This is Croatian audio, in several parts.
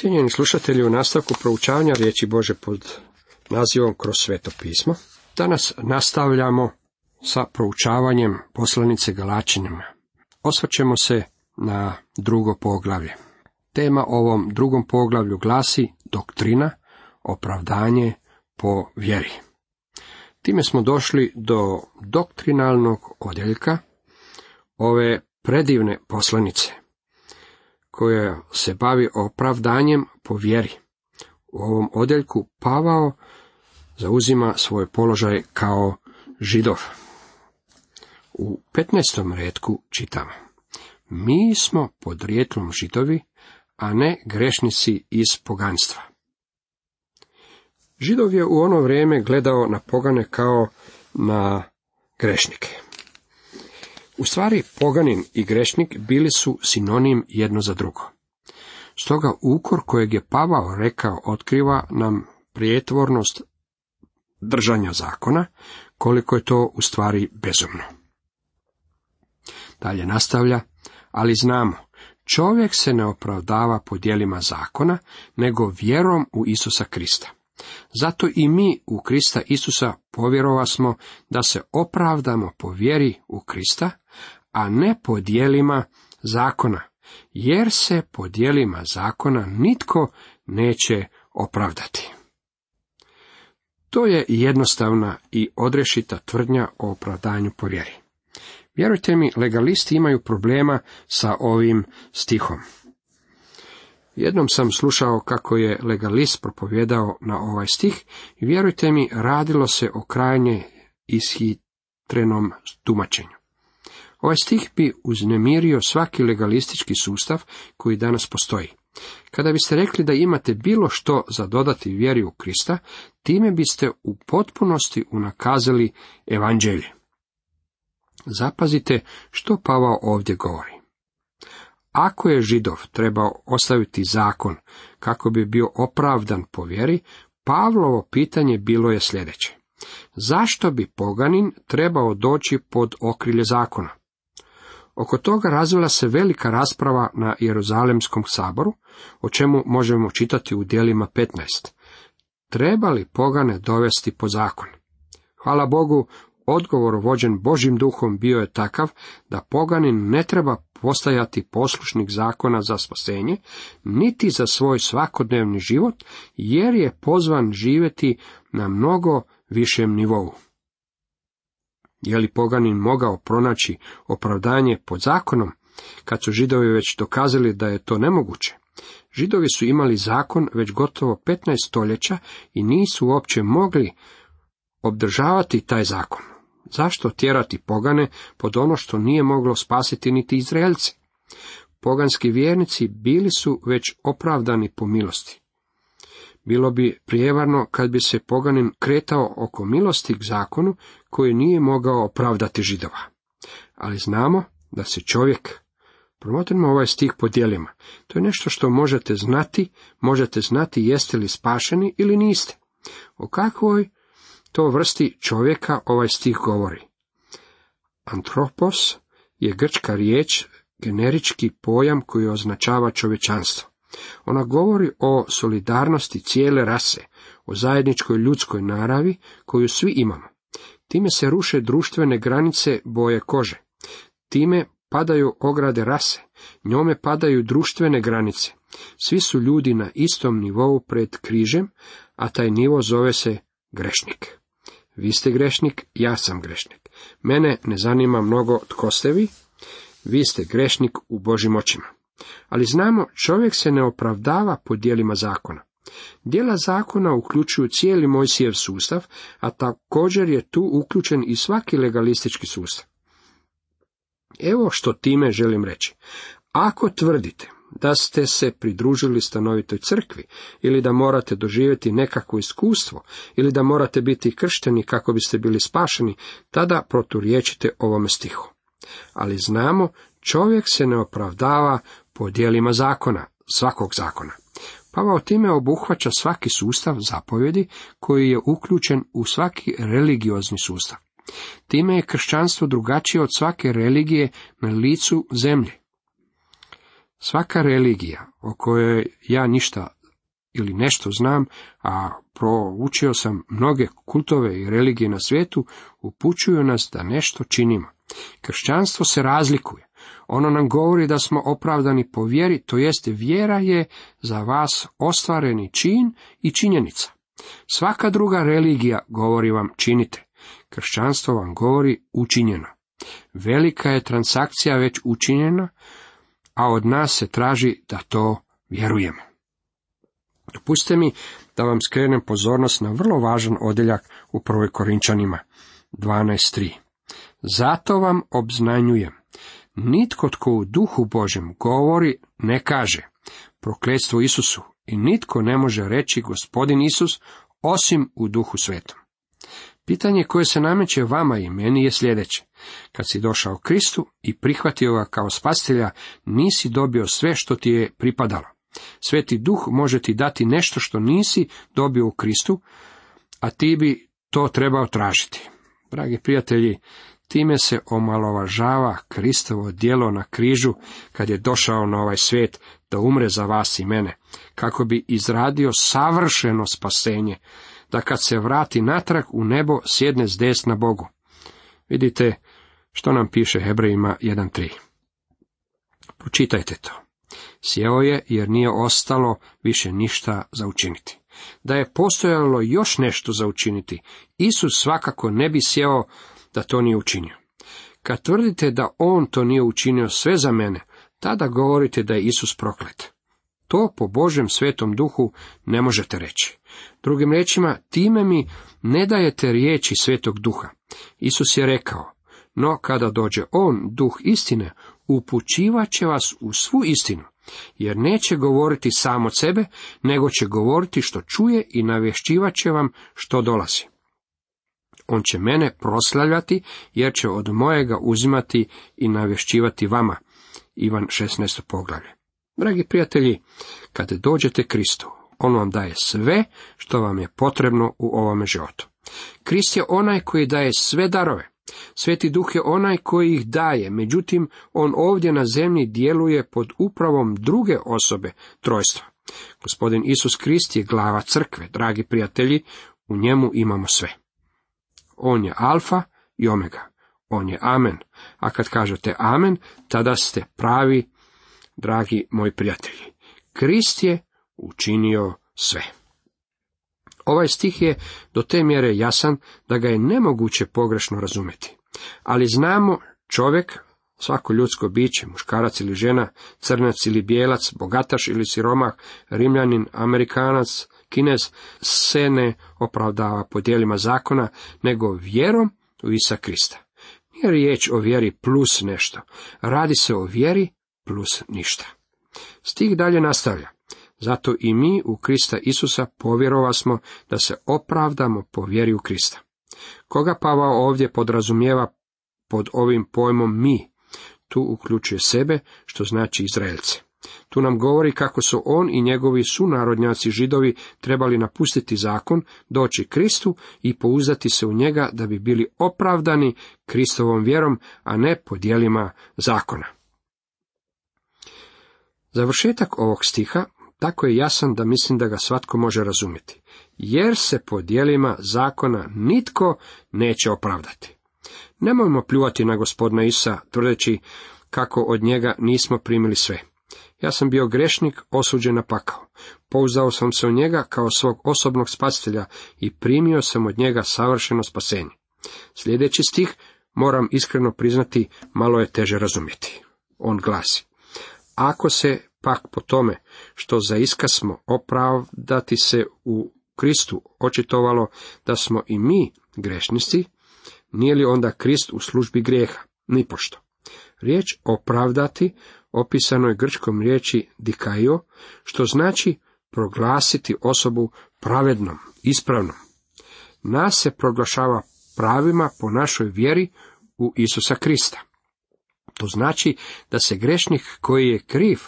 Cijenjeni slušatelji, u nastavku proučavanja riječi Bože pod nazivom Kroz sveto pismo, danas nastavljamo sa proučavanjem poslanice Galačinima. Osvrćemo se na drugo poglavlje. Tema ovom drugom poglavlju glasi doktrina, opravdanje po vjeri. Time smo došli do doktrinalnog odjeljka ove predivne poslanice koja se bavi opravdanjem po vjeri. U ovom odjeljku Pavao zauzima svoj položaj kao židov. U 15. redku čitamo. Mi smo podrijetlom židovi, a ne grešnici iz poganstva. Židov je u ono vrijeme gledao na pogane kao na grešnike. U stvari, poganin i grešnik bili su sinonim jedno za drugo. Stoga ukor kojeg je Pavao rekao otkriva nam prijetvornost držanja zakona, koliko je to u stvari bezumno. Dalje nastavlja, ali znamo, čovjek se ne opravdava po dijelima zakona, nego vjerom u Isusa Krista. Zato i mi u Krista Isusa povjerova smo da se opravdamo po vjeri u Krista, a ne po dijelima zakona, jer se po dijelima zakona nitko neće opravdati. To je jednostavna i odrešita tvrdnja o opravdanju po vjeri. Vjerujte mi, legalisti imaju problema sa ovim stihom. Jednom sam slušao kako je legalist propovjedao na ovaj stih i vjerujte mi, radilo se o krajnje ishitrenom tumačenju. Ovaj stih bi uznemirio svaki legalistički sustav koji danas postoji. Kada biste rekli da imate bilo što za dodati vjeri u Krista, time biste u potpunosti unakazali evanđelje. Zapazite što Pavao ovdje govori. Ako je židov trebao ostaviti zakon kako bi bio opravdan po vjeri, Pavlovo pitanje bilo je sljedeće. Zašto bi poganin trebao doći pod okrilje zakona? Oko toga razvila se velika rasprava na Jeruzalemskom saboru, o čemu možemo čitati u dijelima 15. Treba li pogane dovesti po zakon? Hvala Bogu, odgovor vođen Božim duhom bio je takav da poganin ne treba postajati poslušnik zakona za spasenje, niti za svoj svakodnevni život, jer je pozvan živjeti na mnogo višem nivou. Je li poganin mogao pronaći opravdanje pod zakonom, kad su židovi već dokazali da je to nemoguće? Židovi su imali zakon već gotovo 15 stoljeća i nisu uopće mogli obdržavati taj zakon. Zašto tjerati pogane pod ono što nije moglo spasiti niti Izraelci? Poganski vjernici bili su već opravdani po milosti. Bilo bi prijevarno kad bi se poganin kretao oko milosti k zakonu koji nije mogao opravdati židova. Ali znamo da se čovjek, promotrimo ovaj stih po dijelima, to je nešto što možete znati, možete znati jeste li spašeni ili niste. O kakvoj to vrsti čovjeka ovaj stih govori. Antropos je grčka riječ, generički pojam koji označava čovječanstvo. Ona govori o solidarnosti cijele rase, o zajedničkoj ljudskoj naravi koju svi imamo. Time se ruše društvene granice boje kože. Time padaju ograde rase, njome padaju društvene granice. Svi su ljudi na istom nivou pred križem, a taj nivo zove se grešnik. Vi ste grešnik, ja sam grešnik. Mene ne zanima mnogo tko ste vi, vi ste grešnik u Božim očima. Ali znamo, čovjek se ne opravdava po dijelima zakona. Dijela zakona uključuju cijeli Mojsijev sustav, a također je tu uključen i svaki legalistički sustav. Evo što time želim reći. Ako tvrdite da ste se pridružili stanovitoj crkvi, ili da morate doživjeti nekakvo iskustvo, ili da morate biti kršteni kako biste bili spašeni, tada proturječite ovome stihu. Ali znamo, čovjek se ne opravdava po dijelima zakona, svakog zakona. Pavao time obuhvaća svaki sustav zapovjedi koji je uključen u svaki religiozni sustav. Time je kršćanstvo drugačije od svake religije na licu zemlje. Svaka religija o kojoj ja ništa ili nešto znam, a proučio sam mnoge kultove i religije na svijetu, upućuju nas da nešto činimo. Kršćanstvo se razlikuje. Ono nam govori da smo opravdani po vjeri, to jeste vjera je za vas ostvareni čin i činjenica. Svaka druga religija govori vam činite. Kršćanstvo vam govori učinjeno. Velika je transakcija već učinjena, a od nas se traži da to vjerujemo. Dopustite mi da vam skrenem pozornost na vrlo važan odjeljak u prvoj Korinčanima 12.3. Zato vam obznanjujem, nitko tko u duhu Božem govori ne kaže prokletstvo Isusu i nitko ne može reći gospodin Isus osim u duhu svetom. Pitanje koje se nameće vama i meni je sljedeće. Kad si došao Kristu i prihvatio ga kao spastelja, nisi dobio sve što ti je pripadalo. Sveti duh može ti dati nešto što nisi dobio u Kristu, a ti bi to trebao tražiti. Dragi prijatelji, time se omalovažava Kristovo djelo na križu kad je došao na ovaj svijet da umre za vas i mene, kako bi izradio savršeno spasenje, da kad se vrati natrag u nebo sjedne s desna Bogu. Vidite što nam piše Hebrejima 1.3. Pročitajte to. Sjeo je jer nije ostalo više ništa za učiniti. Da je postojalo još nešto za učiniti, Isus svakako ne bi sjeo da to nije učinio. Kad tvrdite da on to nije učinio sve za mene, tada govorite da je Isus proklet. To po Božem svetom duhu ne možete reći. Drugim riječima, time mi ne dajete riječi svetog duha. Isus je rekao, no kada dođe on, duh istine, upućivat će vas u svu istinu, jer neće govoriti sam od sebe, nego će govoriti što čuje i navješćivat će vam što dolazi. On će mene proslavljati, jer će od mojega uzimati i navješćivati vama. Ivan 16. poglavlje. Dragi prijatelji, kada dođete Kristu, on vam daje sve što vam je potrebno u ovome životu. Krist je onaj koji daje sve darove. Sveti duh je onaj koji ih daje, međutim, on ovdje na zemlji djeluje pod upravom druge osobe trojstva. Gospodin Isus Krist je glava crkve, dragi prijatelji, u njemu imamo sve. On je alfa i omega. On je amen. A kad kažete amen, tada ste pravi, dragi moji prijatelji. Krist je učinio sve. Ovaj stih je do te mjere jasan da ga je nemoguće pogrešno razumjeti. Ali znamo čovjek, svako ljudsko biće, muškarac ili žena, crnac ili bijelac, bogataš ili siromah, rimljanin, amerikanac, kinez, se ne opravdava po dijelima zakona, nego vjerom u Isa Krista. Nije riječ o vjeri plus nešto, radi se o vjeri plus ništa. Stih dalje nastavlja. Zato i mi u Krista Isusa povjerova smo da se opravdamo po vjeri u Krista. Koga Pavao ovdje podrazumijeva pod ovim pojmom mi? Tu uključuje sebe, što znači Izraelce. Tu nam govori kako su on i njegovi sunarodnjaci židovi trebali napustiti zakon, doći Kristu i pouzdati se u njega da bi bili opravdani Kristovom vjerom, a ne po dijelima zakona. Završetak ovog stiha tako je jasan da mislim da ga svatko može razumjeti, jer se po dijelima zakona nitko neće opravdati. Nemojmo pljuvati na gospodina Isa, tvrdeći kako od njega nismo primili sve. Ja sam bio grešnik, osuđen na pakao. Pouzdao sam se u njega kao svog osobnog spasitelja i primio sam od njega savršeno spasenje. Sljedeći stih, moram iskreno priznati, malo je teže razumjeti. On glasi. Ako se pak po tome što za iskaz smo opravdati se u Kristu očitovalo da smo i mi grešnici, nije li onda Krist u službi grijeha? Nipošto. Riječ opravdati opisano je grčkom riječi dikaio, što znači proglasiti osobu pravednom, ispravnom. Nas se proglašava pravima po našoj vjeri u Isusa Krista. To znači da se grešnik koji je kriv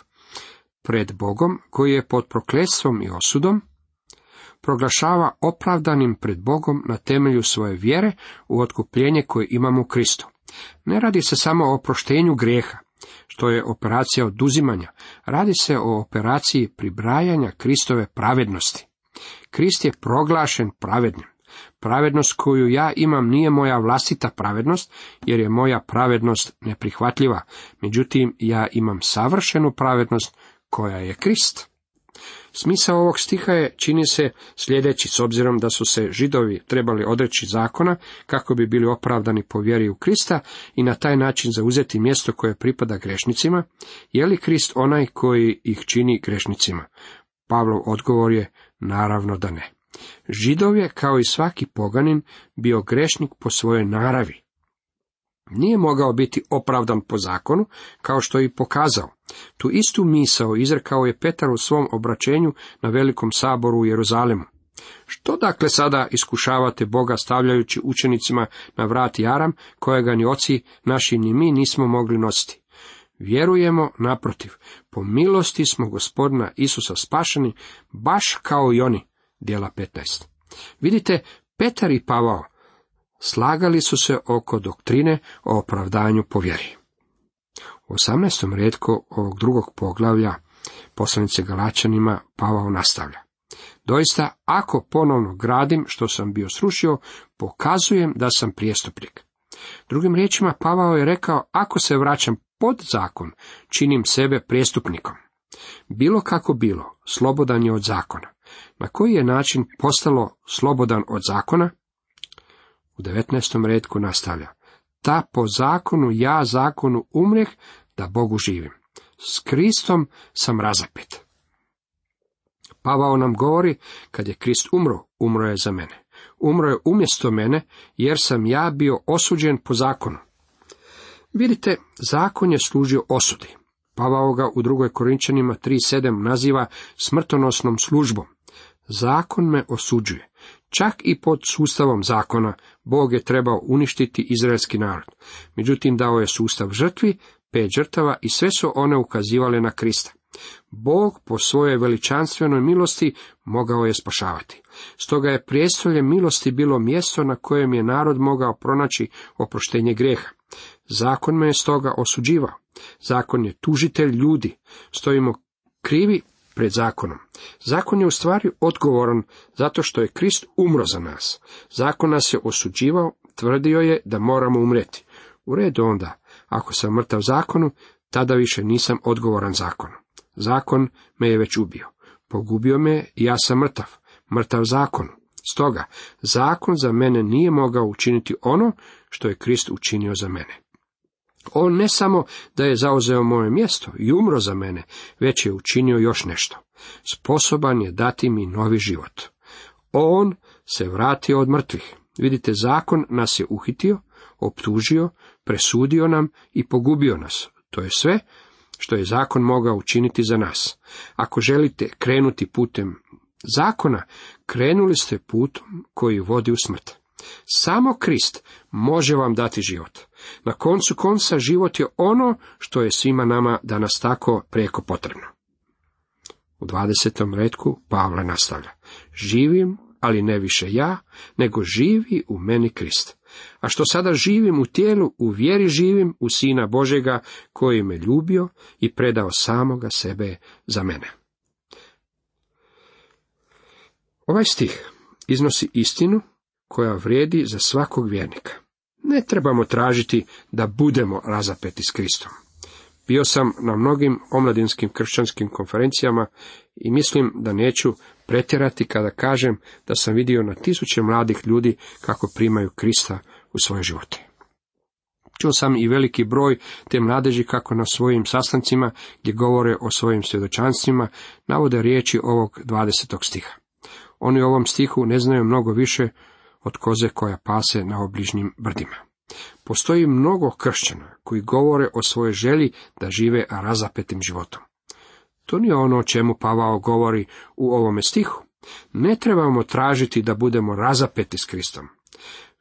pred Bogom, koji je pod prokletstvom i osudom, proglašava opravdanim pred Bogom na temelju svoje vjere u otkupljenje koje imamo u Kristu. Ne radi se samo o proštenju grijeha. Što je operacija oduzimanja. Radi se o operaciji pribrajanja Kristove pravednosti. Krist je proglašen pravednim. Pravednost koju ja imam nije moja vlastita pravednost, jer je moja pravednost neprihvatljiva. Međutim, ja imam savršenu pravednost koja je Krist. Smisao ovog stiha je, čini se, sljedeći, s obzirom da su se židovi trebali odreći zakona kako bi bili opravdani po vjeri u Krista i na taj način zauzeti mjesto koje pripada grešnicima, je li Krist onaj koji ih čini grešnicima? Pavlov odgovor je naravno da ne. Židov je, kao i svaki poganin, bio grešnik po svojoj naravi. Nije mogao biti opravdan po zakonu, kao što je i pokazao. Tu istu misao izrekao je Petar u svom obraćenju na velikom saboru u Jeruzalemu. Što dakle sada iskušavate Boga stavljajući učenicima na vrat jaram, kojega ni oci naši ni mi nismo mogli nositi? Vjerujemo, naprotiv, po milosti smo gospodina Isusa spašeni, baš kao i oni, dijela 15. Vidite, Petar i Pavao slagali su se oko doktrine o opravdanju po vjeri. U 18. redku ovog drugog poglavlja poslanice Galačanima Pavao nastavlja. Doista, ako ponovno gradim što sam bio srušio, pokazujem da sam prijestupnik. Drugim riječima, Pavao je rekao, ako se vraćam pod zakon, činim sebe prijestupnikom. Bilo kako bilo, slobodan je od zakona. Na koji je način postalo slobodan od zakona? U 19. redku nastavlja. Ta po zakonu ja zakonu umreh da Bogu živim. S Kristom sam razapet. Pavao nam govori, kad je Krist umro, umro je za mene. Umro je umjesto mene, jer sam ja bio osuđen po zakonu. Vidite, zakon je služio osudi. Pavao ga u drugoj Korinčanima 3.7 naziva smrtonosnom službom. Zakon me osuđuje. Čak i pod sustavom zakona Bog je trebao uništiti izraelski narod. Međutim, dao je sustav žrtvi, pet žrtava i sve su one ukazivale na Krista. Bog po svojoj veličanstvenoj milosti mogao je spašavati. Stoga je prijestolje milosti bilo mjesto na kojem je narod mogao pronaći oproštenje grijeha. Zakon me je stoga osuđivao. Zakon je tužitelj ljudi. Stojimo krivi pred zakonom. Zakon je u stvari odgovoran zato što je Krist umro za nas. Zakon nas je osuđivao, tvrdio je da moramo umreti. U redu onda, ako sam mrtav zakonu, tada više nisam odgovoran zakonu. Zakon me je već ubio. Pogubio me i ja sam mrtav, mrtav zakonu. Stoga, zakon za mene nije mogao učiniti ono što je Krist učinio za mene. On ne samo da je zauzeo moje mjesto i umro za mene, već je učinio još nešto. Sposoban je dati mi novi život. On se vratio od mrtvih. Vidite, zakon nas je uhitio, optužio, presudio nam i pogubio nas. To je sve što je zakon mogao učiniti za nas. Ako želite krenuti putem zakona, krenuli ste putom koji vodi u smrt. Samo Krist može vam dati život. Na koncu konca život je ono što je svima nama danas tako preko potrebno. U 20. redku Pavle nastavlja. Živim, ali ne više ja, nego živi u meni Krist. A što sada živim u tijelu, u vjeri živim u Sina Božega, koji me ljubio i predao samoga sebe za mene. Ovaj stih iznosi istinu koja vrijedi za svakog vjernika. Ne trebamo tražiti da budemo razapeti s Kristom. Bio sam na mnogim omladinskim kršćanskim konferencijama i mislim da neću pretjerati kada kažem da sam vidio na tisuće mladih ljudi kako primaju Krista u svoje živote. Čuo sam i veliki broj te mladeži kako na svojim sastancima gdje govore o svojim svjedočanstvima navode riječi ovog 20. stiha. Oni u ovom stihu ne znaju mnogo više od koze koja pase na obližnjim brdima. Postoji mnogo kršćana koji govore o svojoj želji da žive razapetim životom. To nije ono o čemu Pavao govori u ovome stihu. Ne trebamo tražiti da budemo razapeti s Kristom,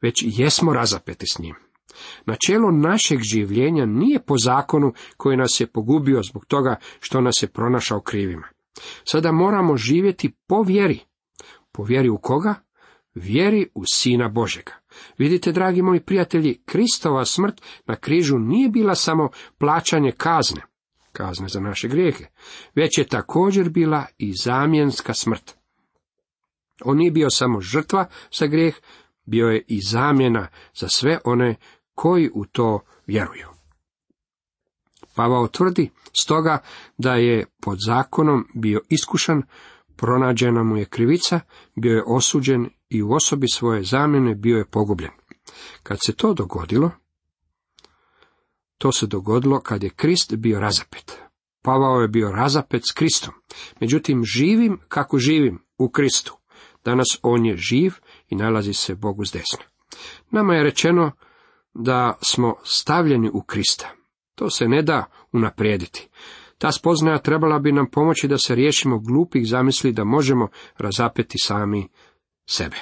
već jesmo razapeti s njim. Načelo našeg življenja nije po zakonu koji nas je pogubio zbog toga što nas je pronašao krivima. Sada moramo živjeti po vjeri. Po vjeri u koga? Vjeri u Sina Božega. Vidite, dragi moji prijatelji, Kristova smrt na križu nije bila samo plaćanje kazne, kazne za naše grijehe, već je također bila i zamjenska smrt. On nije bio samo žrtva za grijeh, bio je i zamjena za sve one koji u to vjeruju. Pavao tvrdi stoga da je pod zakonom bio iskušan, pronađena mu je krivica, bio je osuđen i u osobi svoje zamjene bio je pogubljen. Kad se to dogodilo, to se dogodilo kad je Krist bio razapet. Pavao je bio razapet s Kristom. Međutim, živim kako živim u Kristu. Danas on je živ i nalazi se Bogu s desna. Nama je rečeno da smo stavljeni u Krista. To se ne da unaprijediti. Ta spoznaja trebala bi nam pomoći da se riješimo glupih zamisli da možemo razapeti sami sebe.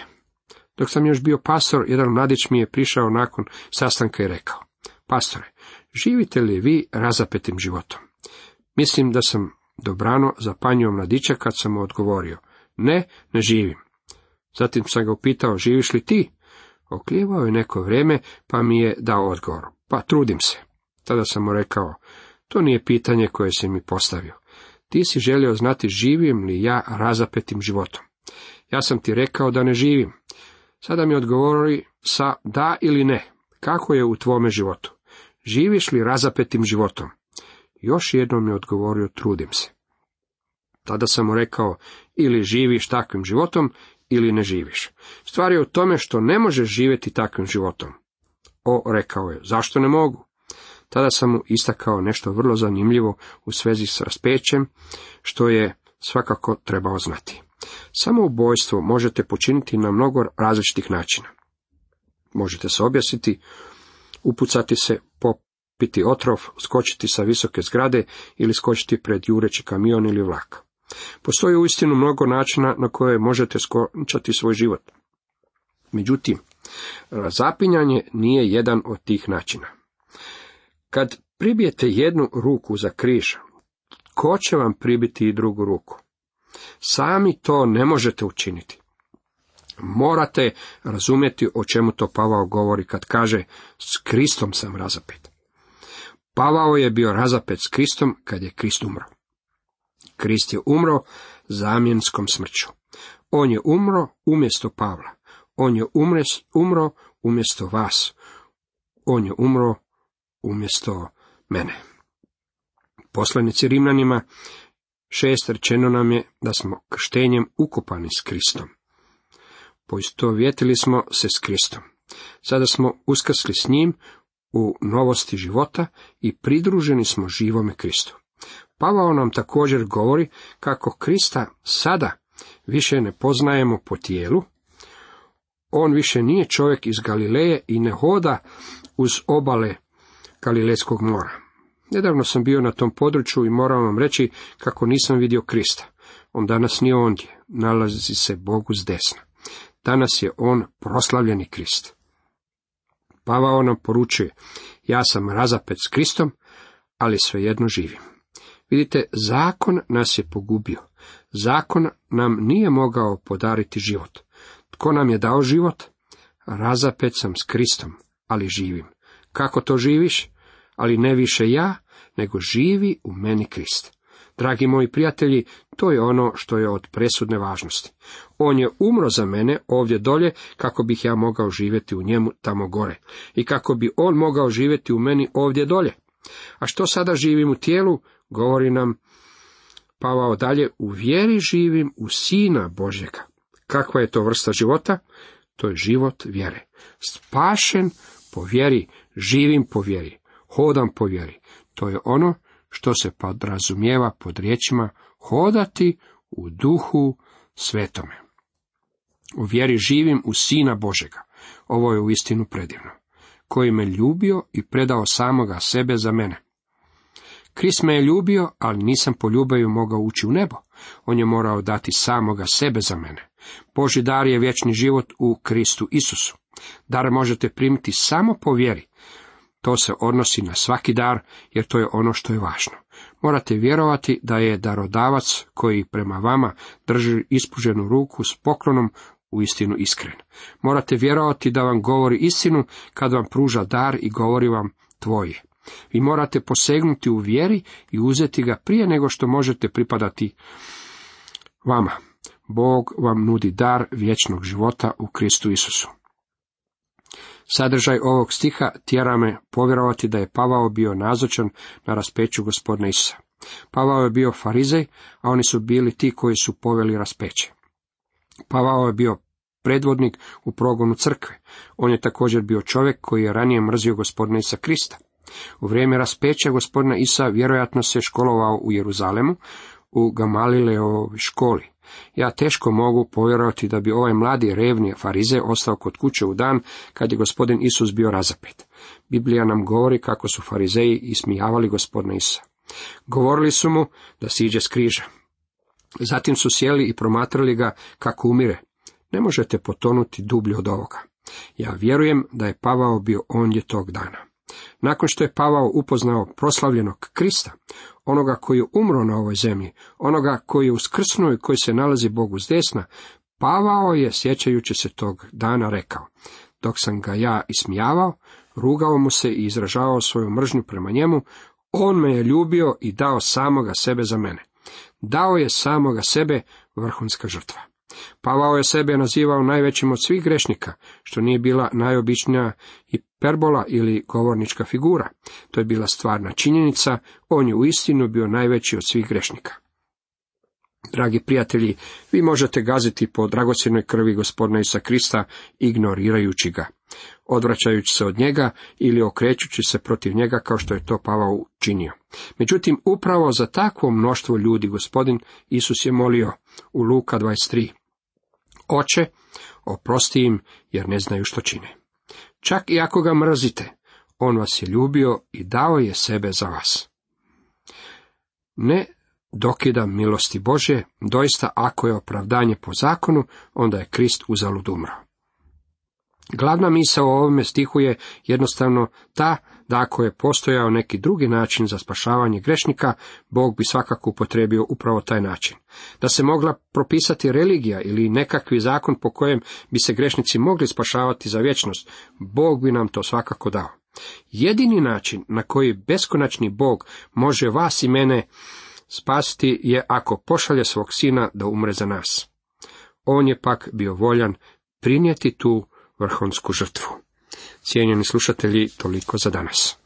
Dok sam još bio pastor, jedan mladić mi je prišao nakon sastanka i rekao, pastore, živite li vi razapetim životom? Mislim da sam dobrano zapanjio mladića kad sam mu odgovorio, ne, ne živim. Zatim sam ga upitao, živiš li ti? Oklijevao je neko vrijeme, pa mi je dao odgovor, pa trudim se. Tada sam mu rekao, to nije pitanje koje si mi postavio. Ti si želio znati živim li ja razapetim životom. Ja sam ti rekao da ne živim. Sada mi odgovori sa da ili ne. Kako je u tvome životu? Živiš li razapetim životom? Još jednom je odgovorio trudim se. Tada sam mu rekao ili živiš takvim životom ili ne živiš. Stvar je u tome što ne možeš živjeti takvim životom. O, rekao je, zašto ne mogu? Tada sam mu istakao nešto vrlo zanimljivo u svezi s raspećem, što je svakako trebao znati. Samo ubojstvo možete počiniti na mnogo različitih načina. Možete se objasniti, upucati se, popiti otrov, skočiti sa visoke zgrade ili skočiti pred jureći kamion ili vlak. Postoji uistinu mnogo načina na koje možete skončati svoj život. Međutim, zapinjanje nije jedan od tih načina. Kad pribijete jednu ruku za križ, ko će vam pribiti i drugu ruku? Sami to ne možete učiniti. Morate razumjeti o čemu to Pavao govori kad kaže s Kristom sam razapet. Pavao je bio razapet s Kristom kad je Krist umro. Krist je umro zamjenskom smrću. On je umro umjesto Pavla. On je umro umjesto vas. On je umro umjesto mene. Poslanici Rimljanima šest rečeno nam je da smo krštenjem ukopani s Kristom. Poistovjetili smo se s Kristom. Sada smo uskrsli s njim u novosti života i pridruženi smo živome Kristu. Pavao nam također govori kako Krista sada više ne poznajemo po tijelu, on više nije čovjek iz Galileje i ne hoda uz obale Galilejskog mora. Nedavno sam bio na tom području i moram vam reći kako nisam vidio Krista. On danas nije ondje, nalazi se Bogu s desna. Danas je on proslavljeni Krist. Pavao nam poručuje, ja sam razapet s Kristom, ali svejedno živim. Vidite, zakon nas je pogubio. Zakon nam nije mogao podariti život. Tko nam je dao život? Razapet sam s Kristom, ali živim. Kako to živiš? Ali ne više ja, nego živi u meni Krist. Dragi moji prijatelji, to je ono što je od presudne važnosti. On je umro za mene ovdje dolje kako bih ja mogao živjeti u njemu tamo gore i kako bi on mogao živjeti u meni ovdje dolje. A što sada živim u tijelu, govori nam Pavao dalje, u vjeri živim u Sina Božjega. Kakva je to vrsta života? To je život vjere. Spašen po vjeri, živim po vjeri, hodam po vjeri. To je ono što se podrazumijeva pod riječima hodati u duhu svetome. U vjeri živim u Sina Božega. Ovo je u istinu predivno. Koji me ljubio i predao samoga sebe za mene. Krist me je ljubio, ali nisam po ljubaju mogao ući u nebo. On je morao dati samoga sebe za mene. Boži dar je vječni život u Kristu Isusu. Dar možete primiti samo po vjeri. To se odnosi na svaki dar, jer to je ono što je važno. Morate vjerovati da je darodavac koji prema vama drži ispuženu ruku s poklonom u istinu iskren. Morate vjerovati da vam govori istinu kad vam pruža dar i govori vam tvoje. Vi morate posegnuti u vjeri i uzeti ga prije nego što možete pripadati vama. Bog vam nudi dar vječnog života u Kristu Isusu. Sadržaj ovog stiha tjera me povjerovati da je Pavao bio nazočan na raspeću gospodina Isusa. Pavao je bio farizej, a oni su bili ti koji su poveli raspeće. Pavao je bio predvodnik u progonu crkve. On je također bio čovjek koji je ranije mrzio gospodina Isa Krista. U vrijeme raspeća gospodina Isa vjerojatno se školovao u Jeruzalemu, u Gamalileovoj školi. Ja teško mogu povjerovati da bi ovaj mladi revni farize ostao kod kuće u dan kad je gospodin Isus bio razapet. Biblija nam govori kako su farizeji ismijavali gospodina Isa. Govorili su mu da siđe s križa. Zatim su sjeli i promatrali ga kako umire. Ne možete potonuti dublje od ovoga. Ja vjerujem da je Pavao bio ondje tog dana. Nakon što je Pavao upoznao proslavljenog Krista, onoga koji je umro na ovoj zemlji, onoga koji je uskrsnuo i koji se nalazi Bogu s desna, Pavao je, sjećajući se tog dana, rekao, dok sam ga ja ismijavao, rugao mu se i izražavao svoju mržnju prema njemu, on me je ljubio i dao samoga sebe za mene. Dao je samoga sebe vrhunska žrtva. Pavao je sebe nazivao najvećim od svih grešnika, što nije bila najobičnija hiperbola ili govornička figura. To je bila stvarna činjenica, on je uistinu bio najveći od svih grešnika. Dragi prijatelji, vi možete gaziti po dragocjenoj krvi gospodina Isa Krista, ignorirajući ga, odvraćajući se od njega ili okrećući se protiv njega kao što je to Pavao učinio. Međutim, upravo za takvo mnoštvo ljudi gospodin Isus je molio u Luka 23. Oče, oprosti im jer ne znaju što čine. Čak i ako ga mrzite, on vas je ljubio i dao je sebe za vas. Ne dokidam milosti Bože, doista ako je opravdanje po zakonu, onda je Krist uzalud umrao. Glavna misa u ovome stihu je jednostavno ta da ako je postojao neki drugi način za spašavanje grešnika, Bog bi svakako upotrebio upravo taj način. Da se mogla propisati religija ili nekakvi zakon po kojem bi se grešnici mogli spašavati za vječnost, Bog bi nam to svakako dao. Jedini način na koji beskonačni Bog može vas i mene spasiti je ako pošalje svog sina da umre za nas. On je pak bio voljan prinijeti tu vrhunsku žrtvu. Cijenjeni slušatelji, toliko za danas.